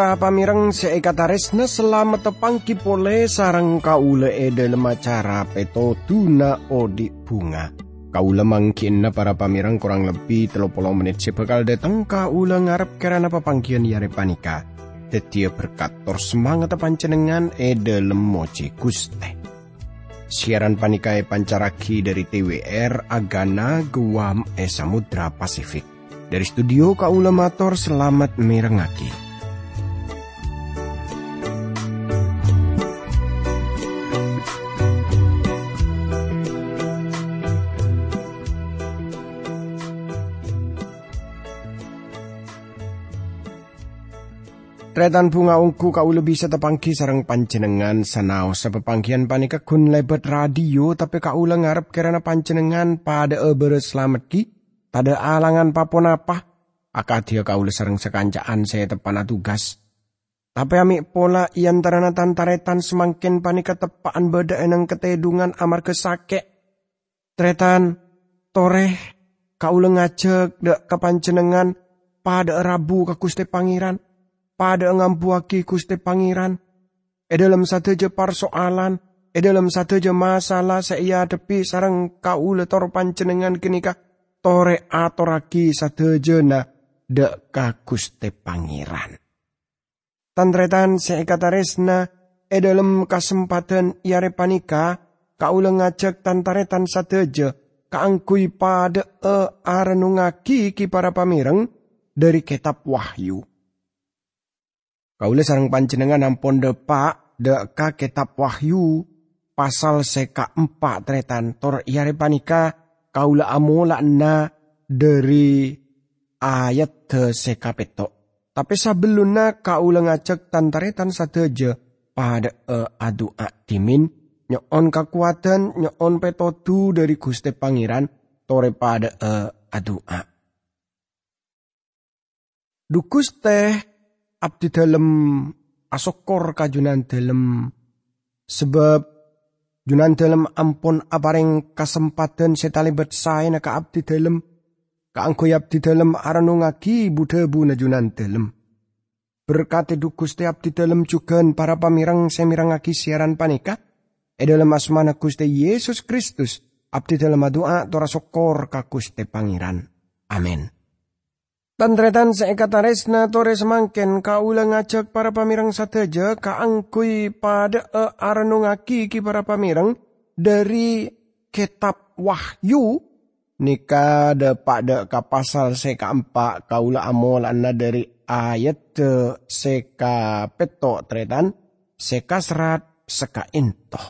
Para pamireng seekataresna selamat tepangki pole sarang kaule e dalam acara peto tuna odi bunga. Kaula mangkin na para pamirang kurang lebih telopolo menit sebekal datang kaula ngarep karena papangkian yare panika. Tetia berkat tor semangat pancenengan e dalam moci guste. Siaran panika e pancaraki dari TWR Agana Guam e Samudra Pasifik. Dari studio kaula mator selamat mirengaki. Tretan bunga ungku kau lebih setepangki sarang pancenengan sanau sepepangkian panika kun lebet radio tapi kau ngarep karena pancenengan pada eber selamat ki pada alangan papon apa. Akadia kau sarang sekancaan saya tepana tugas tapi ami pola ian tarana tantaretan semakin panika tepaan beda enang ketedungan amar kesake tretan toreh kau ngajak dek kepancenengan pada rabu ke kuste pangeran pada ngampuaki Gusti Pangeran. E dalam satu je persoalan, e dalam satu je masalah saya depi sarang kau letor pancenengan kenika tore atoraki satu na dek ka Gusti Pangeran. Tandretan seekataresna e dalam kesempatan iare panika kau ngajak tantaretan je kaangkui pada e arenungaki ki para pamireng dari kitab Wahyu. Kaule sarang panjenengan ampun depak deka kitab Wahyu pasal seka empat tretan tor iare panika kaula amola na dari ayat te seka petok. Tapi sebelumnya kaula ngajak tantaretan sateja pada e adu timin nyon kekuatan nyon petotu dari Gusti Pangeran tore pada e adu Dukus teh abdi dalam asokor kajunan dalam sebab junan dalam ampun apareng kesempatan setalibat saya naka abdi dalam kaangkoy abdi dalam aranungaki budebu na junan dalam berkati dukuste abdi dalam juga para pamirang semirangaki siaran panika. E dalam asmana Gusti Yesus Kristus abdi dalam doa tora sokor Gusti Pangeran. Amin Tandretan seekataresna tore semangken kaula ngajak para pamirang sateja kaangkui pada e aranungaki ki para pamirang dari kitab Wahyu nika de pada ka pasal seka empat kaula amol anna dari ayat seka peto tretan seka serat seka intoh.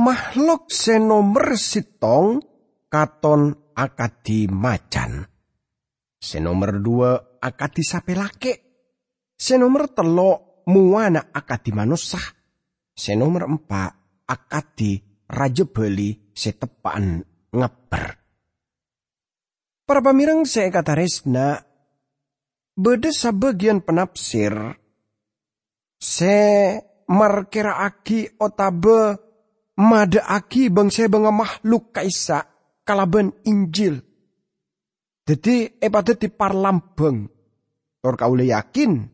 Makhluk senomer sitong katon akadi macan Senomor dua akati sapelake. Senomor telo muana akati manusah. Senomor empat akati raja beli setepaan ngeper. Para pamirang saya kata resna, beda sebagian penafsir, se markera aki otabe mada aki bangsa bangga makhluk kaisa kalaban Injil jadi epada di parlambeng. Tor kaule yakin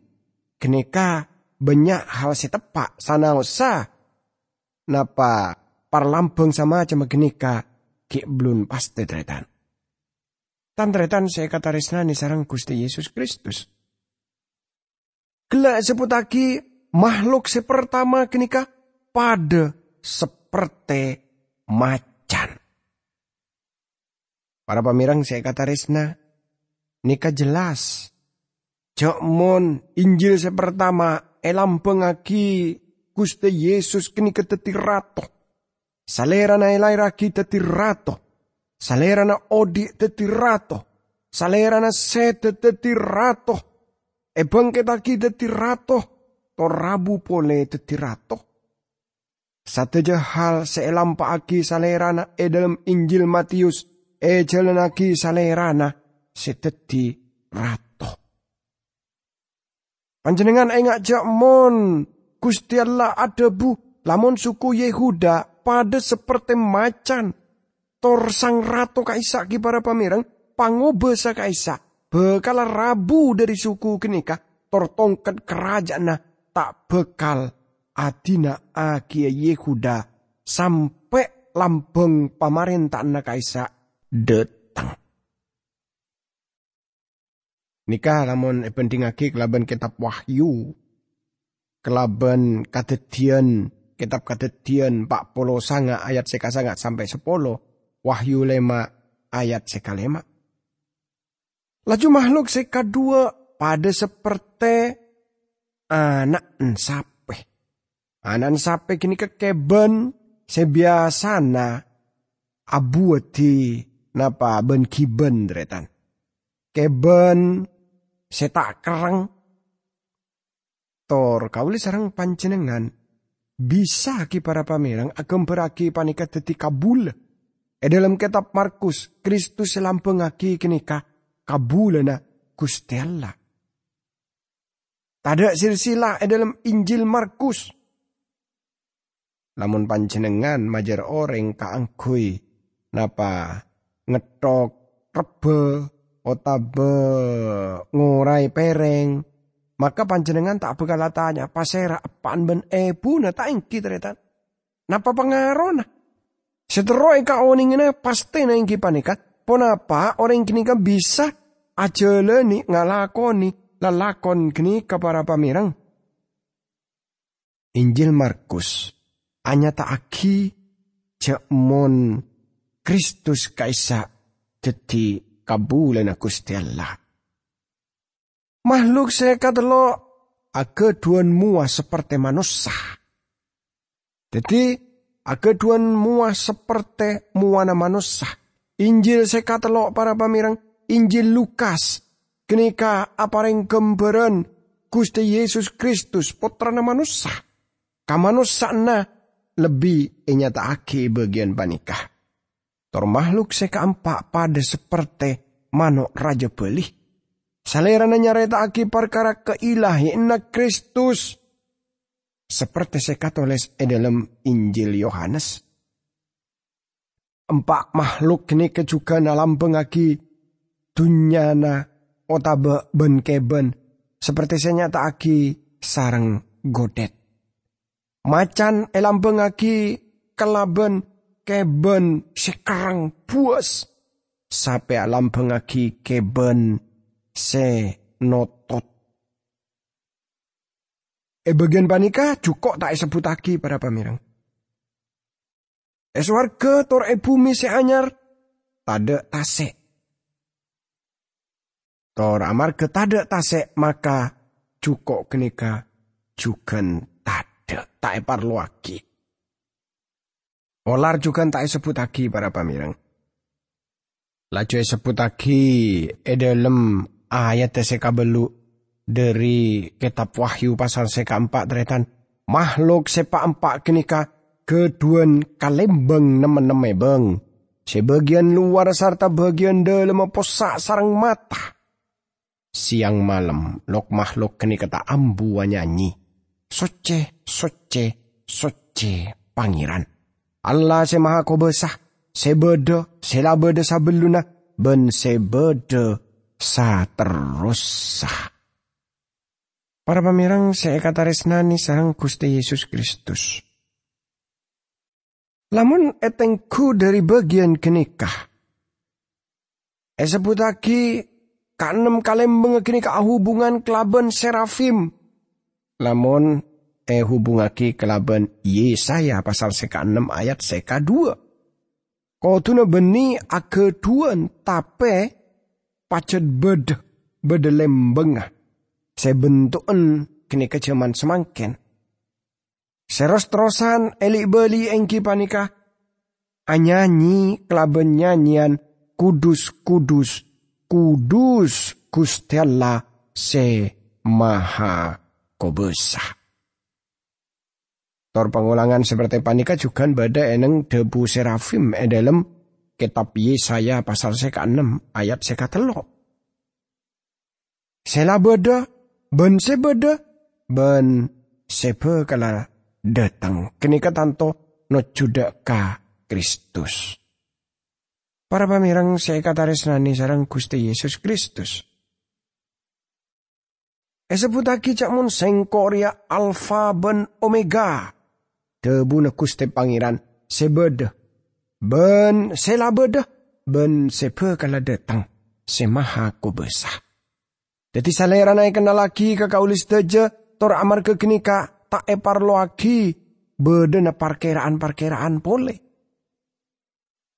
keneka banyak hal setepak sana usa. Napa parlambeng sama aja geneka ki belum pasti tretan. Tantretan saya kata resnani sarang Gusti Yesus Kristus. Gela seputaki makhluk sepertama kenika pada seperti macan. Para pamirang saya kata Resna, nikah jelas. Cok mon Injil sepertama elam pengaki Gusti Yesus kini keteti rato. Elai raki teti rato. Salera na odi teti rato. Salera na sete teti rato. E bangket aki teti rato. Torabu pole teti rato. Sateja hal seelam pa aki salera na e dalam Injil Matius e jalanaki salerana seteti rato. Panjenengan engak jakmon Gusti Allah ada bu lamun suku Yehuda pada seperti macan. Tor sang rato kaisa ki para pamirang pangobesa kaisa bekala rabu dari suku kenika tor tongkat kerajaan tak bekal adina agia Yehuda sampai lambeng pamarentah na kaisa detang. Nikah lamun pentingake kelaban kitab Wahyu. Kelaban kadedian kitab pak polo sanga ayat seka sangat sampai sepolo. Wahyu lema ayat sekalema. Laju makhluk seka dua pada seperti anak sape. Anak sape kini kekeben sebiasana abu di napa ben kiben dretan. Keben setak kerang. Tor kauli sarang panjenengan bisa ki para pamirang agam beraki panika dadi kabul. E dalam kitab Markus, Kristus selampengaki kenika kabulana Gusti Allah. Tada silsilah e dalam Injil Markus. Lamun panjenengan majar orang kaangkui napa ngetok rebe otabe ngurai pereng. Maka panjenengan tak bakal tanya pasera apaan ben ebu? Na tak ingki ternyata. Napa pengaruh na seteroi ka oningnya pasti na ingki panikat ponapa orang kini kan bisa aja leni ngalakoni lalakon kini para pamirang. Injil Markus hanya tak aki cemon Kristus kaisa jadi kabulan Gusti Allah. Makhluk saya lo aga duan mua seperti manusia. Jadi aga duan mua seperti muana manusia. Injil saya lo para pamirang, Injil Lukas Kenika apareng gemberan Gusti Yesus Kristus putrana manusia. na lebih aki bagian panikah. Tor makhluk sekaempat pada seperti manuk raja belih. Salerana aki perkara keilahi inna Kristus. Seperti sekatoles e dalam Injil Yohanes. Empat makhluk ini juga dalam pengaki dunyana otabe ben keben seperti saya nyata aki sarang godet. Macan elam pengaki kelaben keben sekarang puas. Sampai alam pengaki keben se notot. E bagian panika cukup tak sebut aki para pamirang. Es warga tor e bumi se anyar tada tasek Tor amar ketada tasek maka cukup kenika jugan tada tak parlo lagi. Olar juga tak sebut lagi para pamirang. Laju sebut lagi edalem ayat seka belu dari kitab Wahyu pasal seka empat deretan makhluk sepa empat kenika keduan kalembeng nemen-neme beng. Sebagian luar serta bagian dalam posak sarang mata siang malam lok makhluk kini kata ambu nyanyi. Soce, soce, soce pangeran. Allah se maha kobesah, sebede, selabede sabeluna, ben sebede sa terusah. Para pamirang saya kata resnani sarang Gusti Yesus Kristus. Lamun etengku dari bagian kenikah. Esebut lagi kanem kalem mengekini ka hubungan kelaban serafim. Lamun eh hubungaki kelaban Yesaya pasal seka enam ayat seka dua. Kau tuna beni ake duan tape pacet bed bed lembengah. Sebentuan kini kecaman semangken. Seros terosan elik beli engki panika. Anyanyi kelaban nyanyian kudus-kudus kudus Gusti Allah se maha kobesa. Tor pengulangan seperti panika juga bada eneng debu serafim e dalam kitab Yesaya pasal seka 6 ayat seka telok. Sela beda, ben se beda, ben sebe kala datang. Kenika tanto no ka Kristus. Para pamirang saya kata resnani sarang Gusti Yesus Kristus. Esebut aki cak mun sengkoria alfa ben omega. Tebu nekuste pangeran sebede. Ben selabede. Ben sepe kala datang. Semaha kubesah. Jadi salera naik kenal lagi ke kaulis teje. Tor amar ke kenika tak epar lo aki. Bedena parkeraan-parkeraan pole.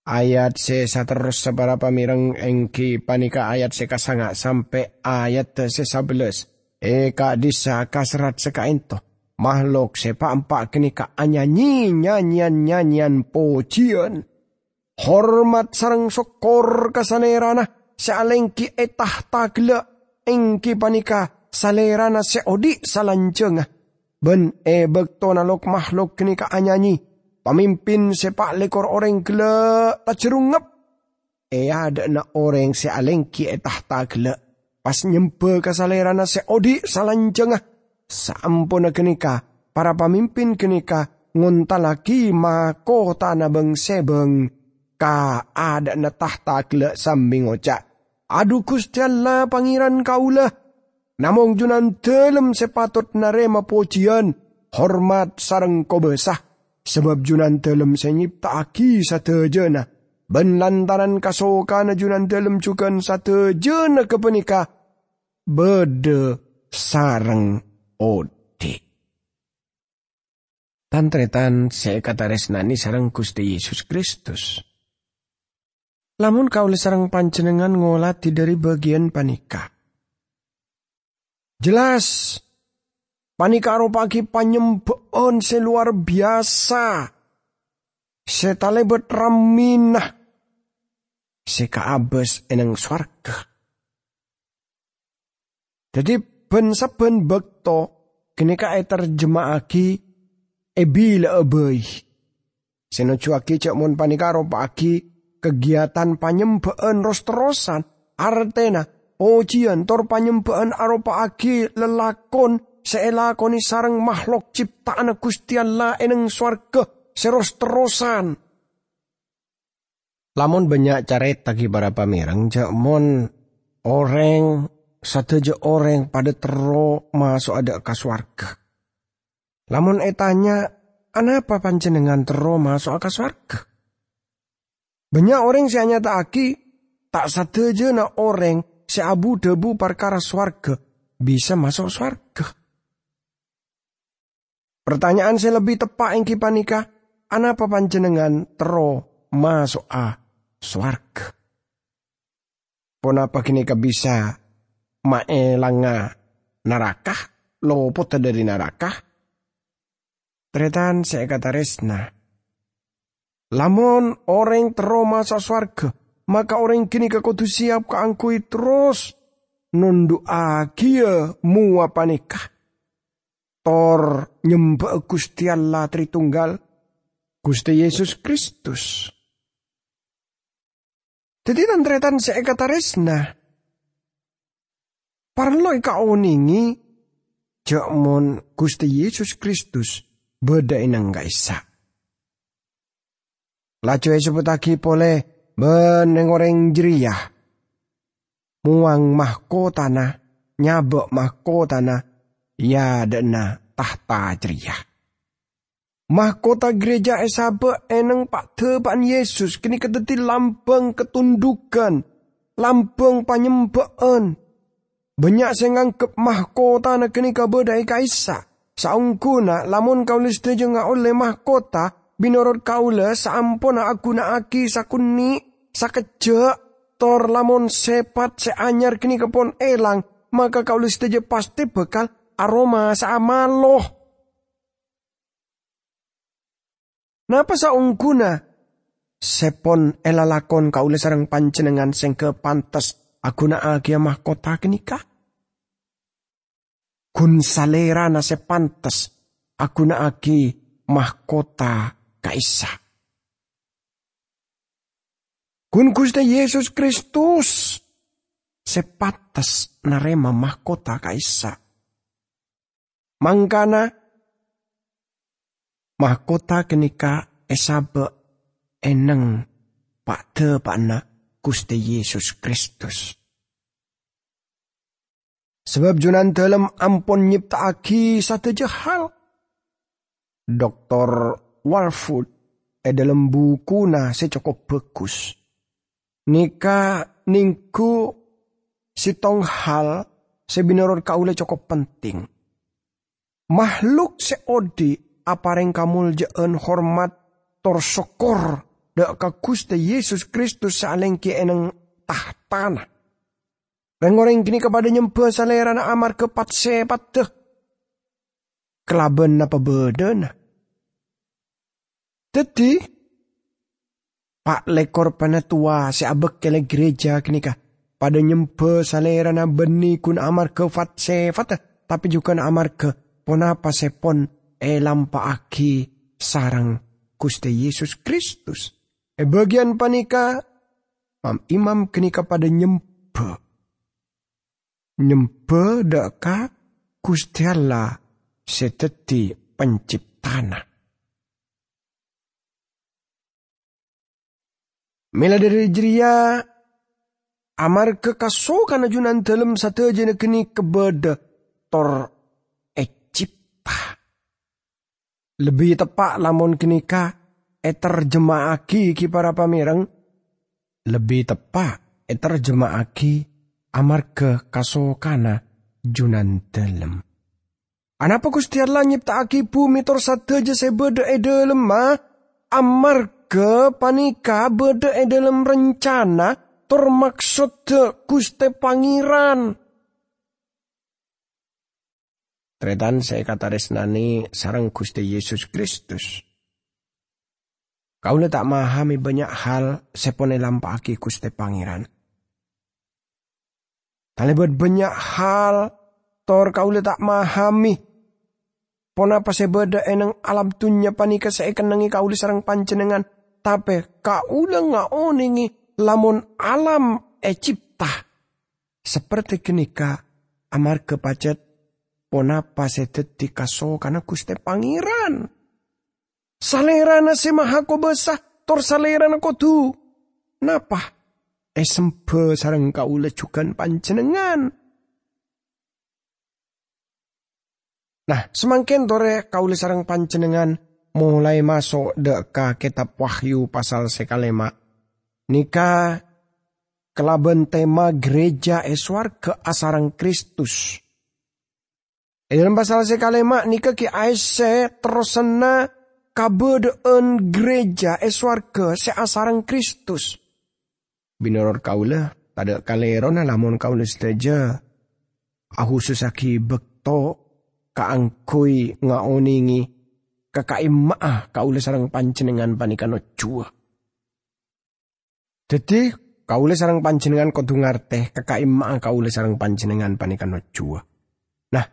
Ayat se terus seberapa mireng engki panika ayat se kasanga sampai ayat se sabelas. Eka disa kasrat sekainto. Makhluk sepa empat kini ka anyanyi nyanyian nyanyian pojian. Hormat sarang sokor kasanerana sealengki etah tagla engki panika salerana seodi salancenga. Ben e bekto nalok makhluk kini ka anyanyi. Pamimpin sepak lekor orang tak cerungap. E ada na orang sealengki etah tagla Pas nyempe kasalerana se odi salanjengah. Saampuna kenika, para pemimpin kenika lagi mako tanah beng sebeng. Ka ada na tahta kele sambing ocak. Aduh kustiala pangeran kaulah. Namong junan dalam sepatut narema pujian. Hormat sarang kobesah. Sebab junan dalam senyipta aki satu jena. Ben lantaran kasokan junan dalam cukan satu jena kepenikah bede sarang ode. Tantretan saya kata resnani sarang Gusti Yesus Kristus. Lamun kau sarang panjenengan ngolati dari bagian panika. Jelas, panika pagi panyembeon seluar biasa. Setalebet raminah. Seka abes eneng swarga. Jadi ben saben bekto kenika e terjemahaki ebila ebei. Senocuaki cek mon panikaro pagi kegiatan panyembaan ros-terosan artena ojian tor panyembaan aropa aki lelakon seelakoni sarang makhluk ciptaan Gusti Allah eneng swarga seros terosan. Lamun banyak carita tagi para pamirang cak mon orang sateja orang pada tero masuk ada ke swarga. Lamun etanya, anapa panjenengan tero masuk ke swarga? Banyak orang si hanya tak aki, tak sateja na orang si abu debu perkara swarga bisa masuk swarga. Pertanyaan saya lebih tepat yang kipanika, anapa panjenengan tero masuk a swarga? Ponapa kini bisa langa narakah, lopot dari narakah. Tretan saya kata. Lamun orang teroma sa swarga, maka orang kini kudu siap keangkui terus. Nundu agia mua panikah. Tor nyembah Gusti Allah Tritunggal, Gusti Yesus Kristus. Jadi tantretan saya kata. Parloi ka oningi jakmon Gusti Yesus Kristus beda inang gaisa. Laju sebut lagi pole beneng orang jeriah. Muang mahkota na, nyabok mahkota na, ya dena tahta jeriah. Mahkota gereja esabe eneng pak tepan Yesus kini kedeti lambang ketundukan, lambang panyembaan, banyak sing nganggep mahkota na kini kabedai kaisa. Saungkuna lamun kau setuju nga oleh mahkota, binorot kaula saampuna aku na aki sakuni sakejek tor lamun sepat seanyar kini kepon elang, maka kau setuju pasti bekal aroma saamaloh. Napa saungkuna sepon elalakon kaula sarang pancenengan sing kepantes Aku na agya mahkota kenika. Kun salera na sepantas, aku na agi mahkota kaisa. Kun Gusti Yesus Kristus sepatas narema mahkota kaisa. Mangkana mahkota kenika esabe eneng pak te Gusti Yesus Kristus. Sebab junan dalam ampun nyiptaaki satu jahal. Dr. Warfoot e dalam buku na cukup bagus. Nika ningku tong hal sebinoror kaule cukup penting. Makhluk seodi apareng kamul jeen hormat tor sokor dak kakuste Yesus Kristus salengki eneng tahtana. Rengoreng kini kepada nyempe salerana amar kepat sepat deh. Kelaben apa bedena. Teti, Pak lekor penetua si abek kele gereja kini kah. Pada nyempe salerana beni kun amar ke fat sepat Tapi juga amar ke ponapa sepon elam aki sarang kuste Yesus Kristus. E bagian panika, mam imam kenika pada nyempe nyempe deka Gusti Allah seteti penciptana. Mila dari jeria amar kekasokan ajunan dalam satu aja kini kebeda tor ecipta. Lebih tepat lamun kenika eterjemaaki ki para pamireng. Lebih tepat eterjemaaki amarga kasokana junan delem. Anapa Gusti Allah nyiptaake bumi tor sadeja sebeda e delem ma? Amarga panika beda e delem rencana tor maksud Gusti Pangeran. Tretan saya kata resnani sarang Gusti Yesus Kristus. Kau tak memahami banyak hal sepone lampaki Gusti Pangeran. Talibat banyak hal tor kau tak mahami. Pona apa sebeda enang alam tunya panika saya kenangi kau sarang pancenengan. Tapi kau nggak oningi lamun alam e cipta. Seperti kenika amar kepacet ponapa sedeti kaso karena kuste pangeran. Salerana si maha ko besah tor salerana ko tu. Napa? esempe sarang kau lecukan pancenengan. Nah, semangkin tore kau sarang pancenengan mulai masuk deka kitab Wahyu pasal sekalema. Nika kelaben tema gereja eswar ke asarang Kristus. E dalam pasal sekalema nika ki aise terusena kabedeen gereja ke seasarang Kristus binoror kaula tada kalerona lamun kaula seteja ahu susaki bekto kaangkui ngaoningi kakaimah kaula sarang pancenengan panikano cua. Jadi kaula sarang pancenengan kudu teh kakaimah kaula sarang pancenengan panikano cua. Nah,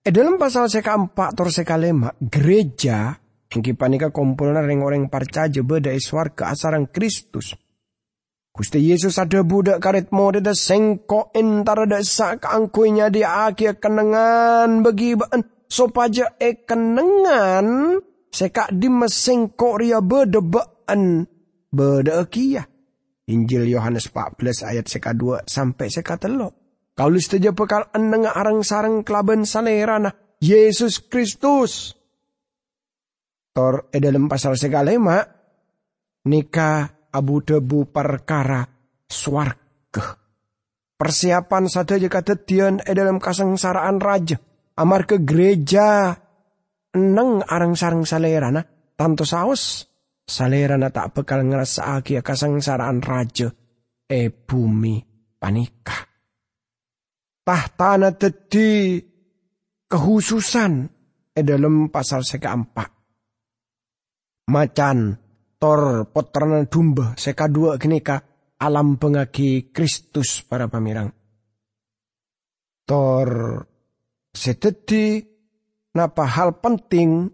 e dalam pasal seka empat tor seka gereja yang panika kumpulna reng orang percaya beda iswar ke asarang Kristus Gusti Yesus ada budak karet mode da sengko entar da sak angkuinya di akhir kenengan bagi ban sopaja e kenengan seka di mesengko ria bedebaan beda kia. Injil Yohanes 14 ayat seka 2 sampai seka telo. Kau saja bekal eneng arang sarang kelaban salerana Yesus Kristus. Tor dalam pasal segalema nikah abu debu perkara swarga. Persiapan saja e dalam kasengsaraan raja. Amar ke gereja neng arang sarang salerana. Tanto saus salerana tak bekal ngerasa akia kasengsaraan raja. E bumi panika. Tahtana teti kehususan e dalam pasal seka empat. Macan tor potrana dumba seka dua kenika alam pengaki Kristus para pamirang. Tor seteti napa hal penting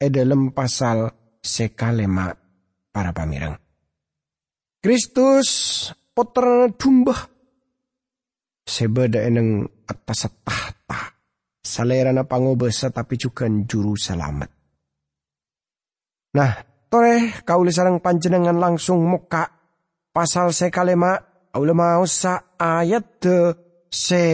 e dalam pasal sekalema para pamirang. Kristus potrana dumba sebeda eneng atas tahta salerana pangobesa tapi juga juru selamat. Nah, Tore kaule sarang panjenengan langsung muka pasal sekalema kaule mau sa ayat de se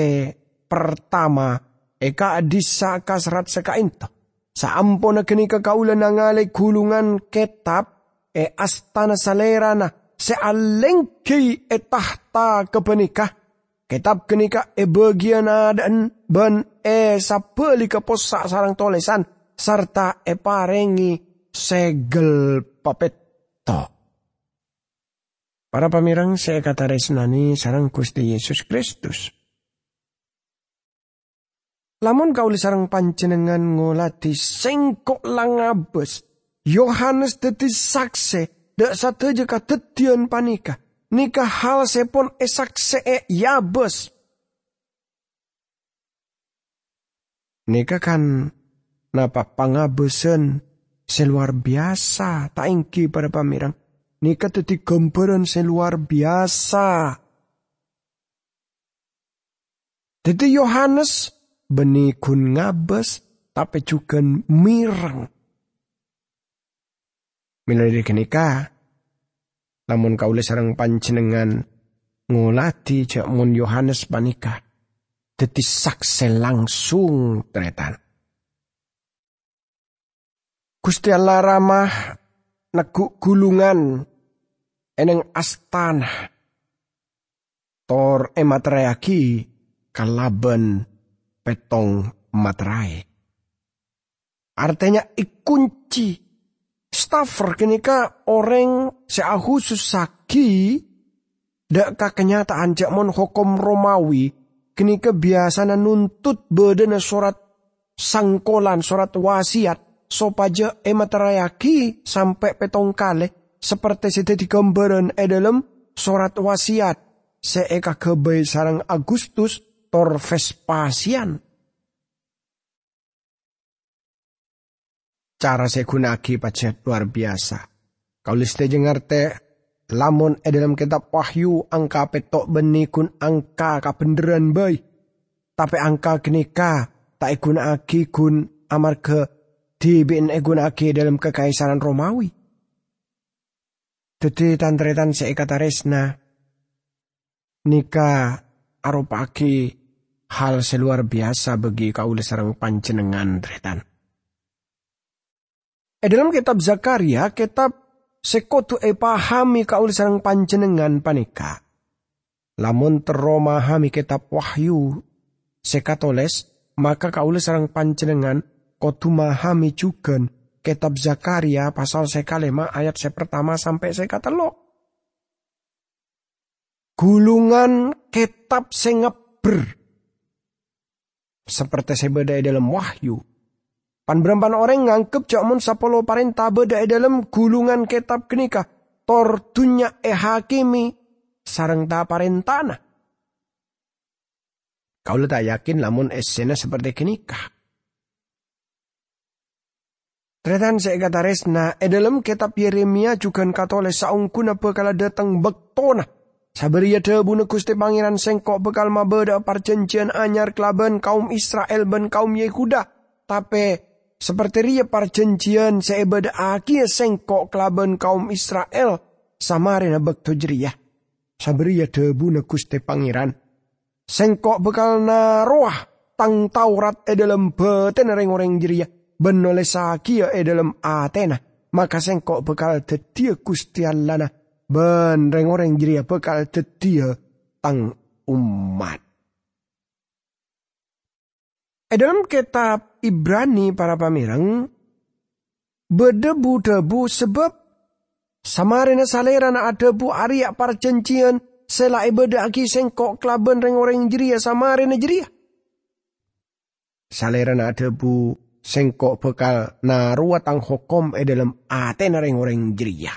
pertama eka adisa kasrat sekainto. Saampona kini kekaulan nangale gulungan ketap e astana salerana se alengki e tahta kepenikah. Kitab kenika e bagian adan ban e sapeli keposak sarang tolesan serta e parengi segel papetto. Para pamirang saya kata resnani sarang Gusti Yesus Kristus. Lamun kau sarang panjenengan ngolati sengkok langabes Yohanes dadi sakse dak sateja katetian panika. Nika hal sepon esakse e yabes. Nika kan napa pangabesen seluar biasa tak ingki pada pamirang. Nika tadi gambaran seluar biasa. Jadi Yohanes benikun ngabes tapi juga mirang. Miladi kenika, lamun kaule sarang panjenengan ngulati cak mun Yohanes panika, dadi sakse langsung tretan. Gusti Allah ramah neguk gulungan eneng astana tor ematrayaki kalaben petong matrai. Artinya ikunci. Staffer kenika orang seahusus saki dak kenyataan jakmon hukum Romawi. Kenika biasana nuntut bedena surat sangkolan surat wasiat sopaja ematerayaki sampai petong kale seperti sida digambaran e dalam surat wasiat seeka kebay sarang Agustus tor Vespasian cara saya gunaki pacet luar biasa. Kau liste jengarte lamun e dalam kitab wahyu angka petok benikun angka kapenderan bay. Tapi angka kenika tak aki kun amar ke dibin aki dalam kekaisaran Romawi. Jadi tantretan seikata resna. Nika aropaki hal seluar biasa bagi kaulis sarang panjenengan tretan. E dalam kitab Zakaria, kitab sekotu e pahami kaulisan panjenengan panika. Lamun teromahami kitab wahyu sekatoles, maka kaulisan panjenengan kotu mahami juga kitab Zakaria pasal sekalema ayat se pertama sampai sekatelo. Gulungan kitab sengeber. Seperti sebeda dalam wahyu Pan berempan orang ngangkep cak mun sapolo parenta beda dalam gulungan kitab kenika. Tortunya e hakimi sarang ta parentana. Kau tak yakin lamun esena seperti kenika. Tretan saya kata resna, e dalam kitab Yeremia juga katole saungkuna bekal datang bektona. Saberia debu gusti pangeran sengkok bekal mabeda perjanjian anyar kelaban kaum Israel ben kaum Yehuda. Tapi seperti ria perjanjian seebada akia sengkok kelaban kaum Israel samarina bekto jeriah. Sabria debu na kuste pangeran. Sengkok bekal na roah tang taurat e dalam beten orang-orang jeria. Benole sakia e dalam Atena. Maka sengkok bekal tetia kusti allana. Ben orang jeria bekal tetia tang umat. E dalam kitab Ibrani para pamirang berdebu-debu sebab samarina salerana adebu Arya perjanjian sela ibada aki sengkok kelaban reng orang jeria samarina jeria. Salerana adebu sengkok bekal narua tang hukum e dalam atena reng orang jeria.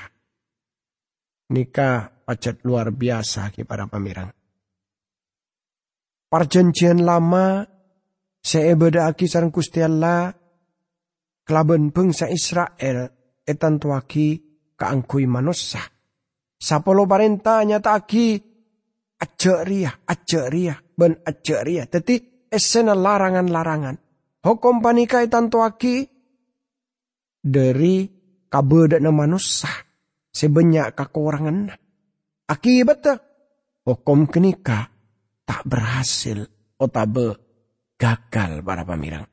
Nikah pacet luar biasa ki para pamirang. Perjanjian lama Seebeda aki sarang Gusti Allah kelaban bangsa Israel etan tuaki kaangkui manusia. Sapolo parenta nyata aki ajak ria, ben ajak ria. Teti esena larangan-larangan. Hukum panika etan tuaki dari kabeda na manusia. Sebanyak kekurangan. Akibat hukum kenika tak berhasil otabe gagal para pamirang.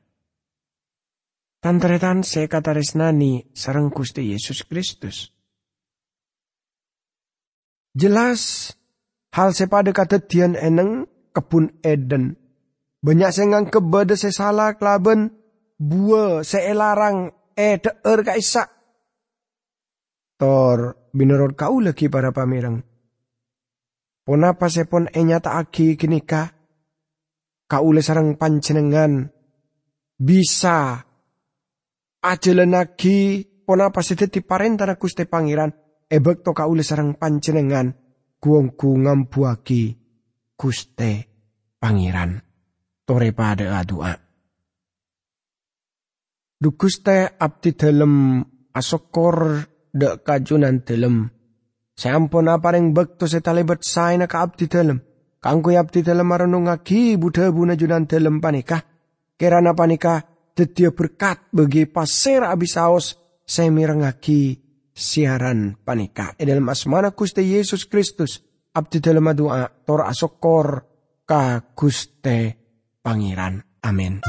Tantretan saya kata resnani sarang Gusti Yesus Kristus. Jelas hal sepada kata tian eneng kebun Eden. Banyak sengang kebada saya salah kelaben. Buah saya larang. Eh er kaisa. Tor binurut kau lagi para pamirang. Ponapa sepon enyata aki kenika kaule sarang pancenengan bisa. Ajelan lagi ponapa sedeti parentara kuste pangeran. Ebek to kaule sarang pancenengan guongku ngampuaki kuste pangeran tore pada adua. Dukuste abdi dalam asokor dek kajunan dalam. Sampun aparing bekto setalebet saina ka abdi dalam. Kangko abdi dalam ngaki buddha buna junan dalam panikah. Kerana panikah dedia berkat bagi pasir abisaos semirengaki siaran panika. E dalam asmana Guste Yesus Kristus, abdi dalam doa tor asokor ka Guste Pangeran. Amin.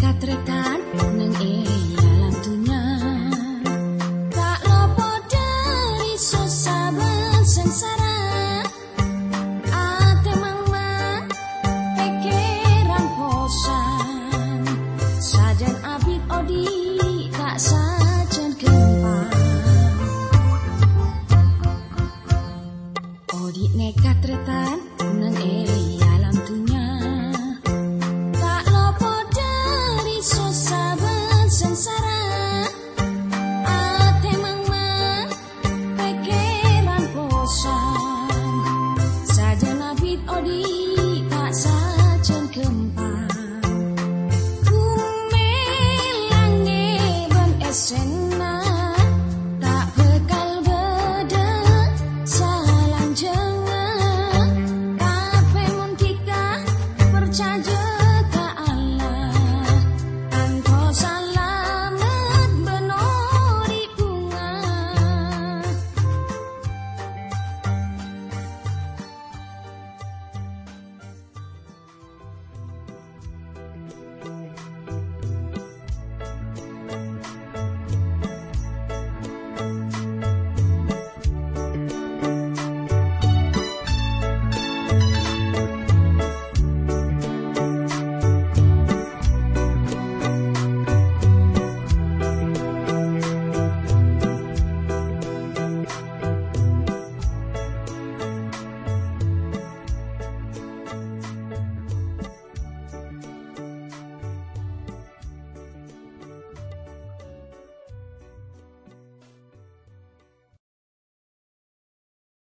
សត្វត្រតាននឹងអេ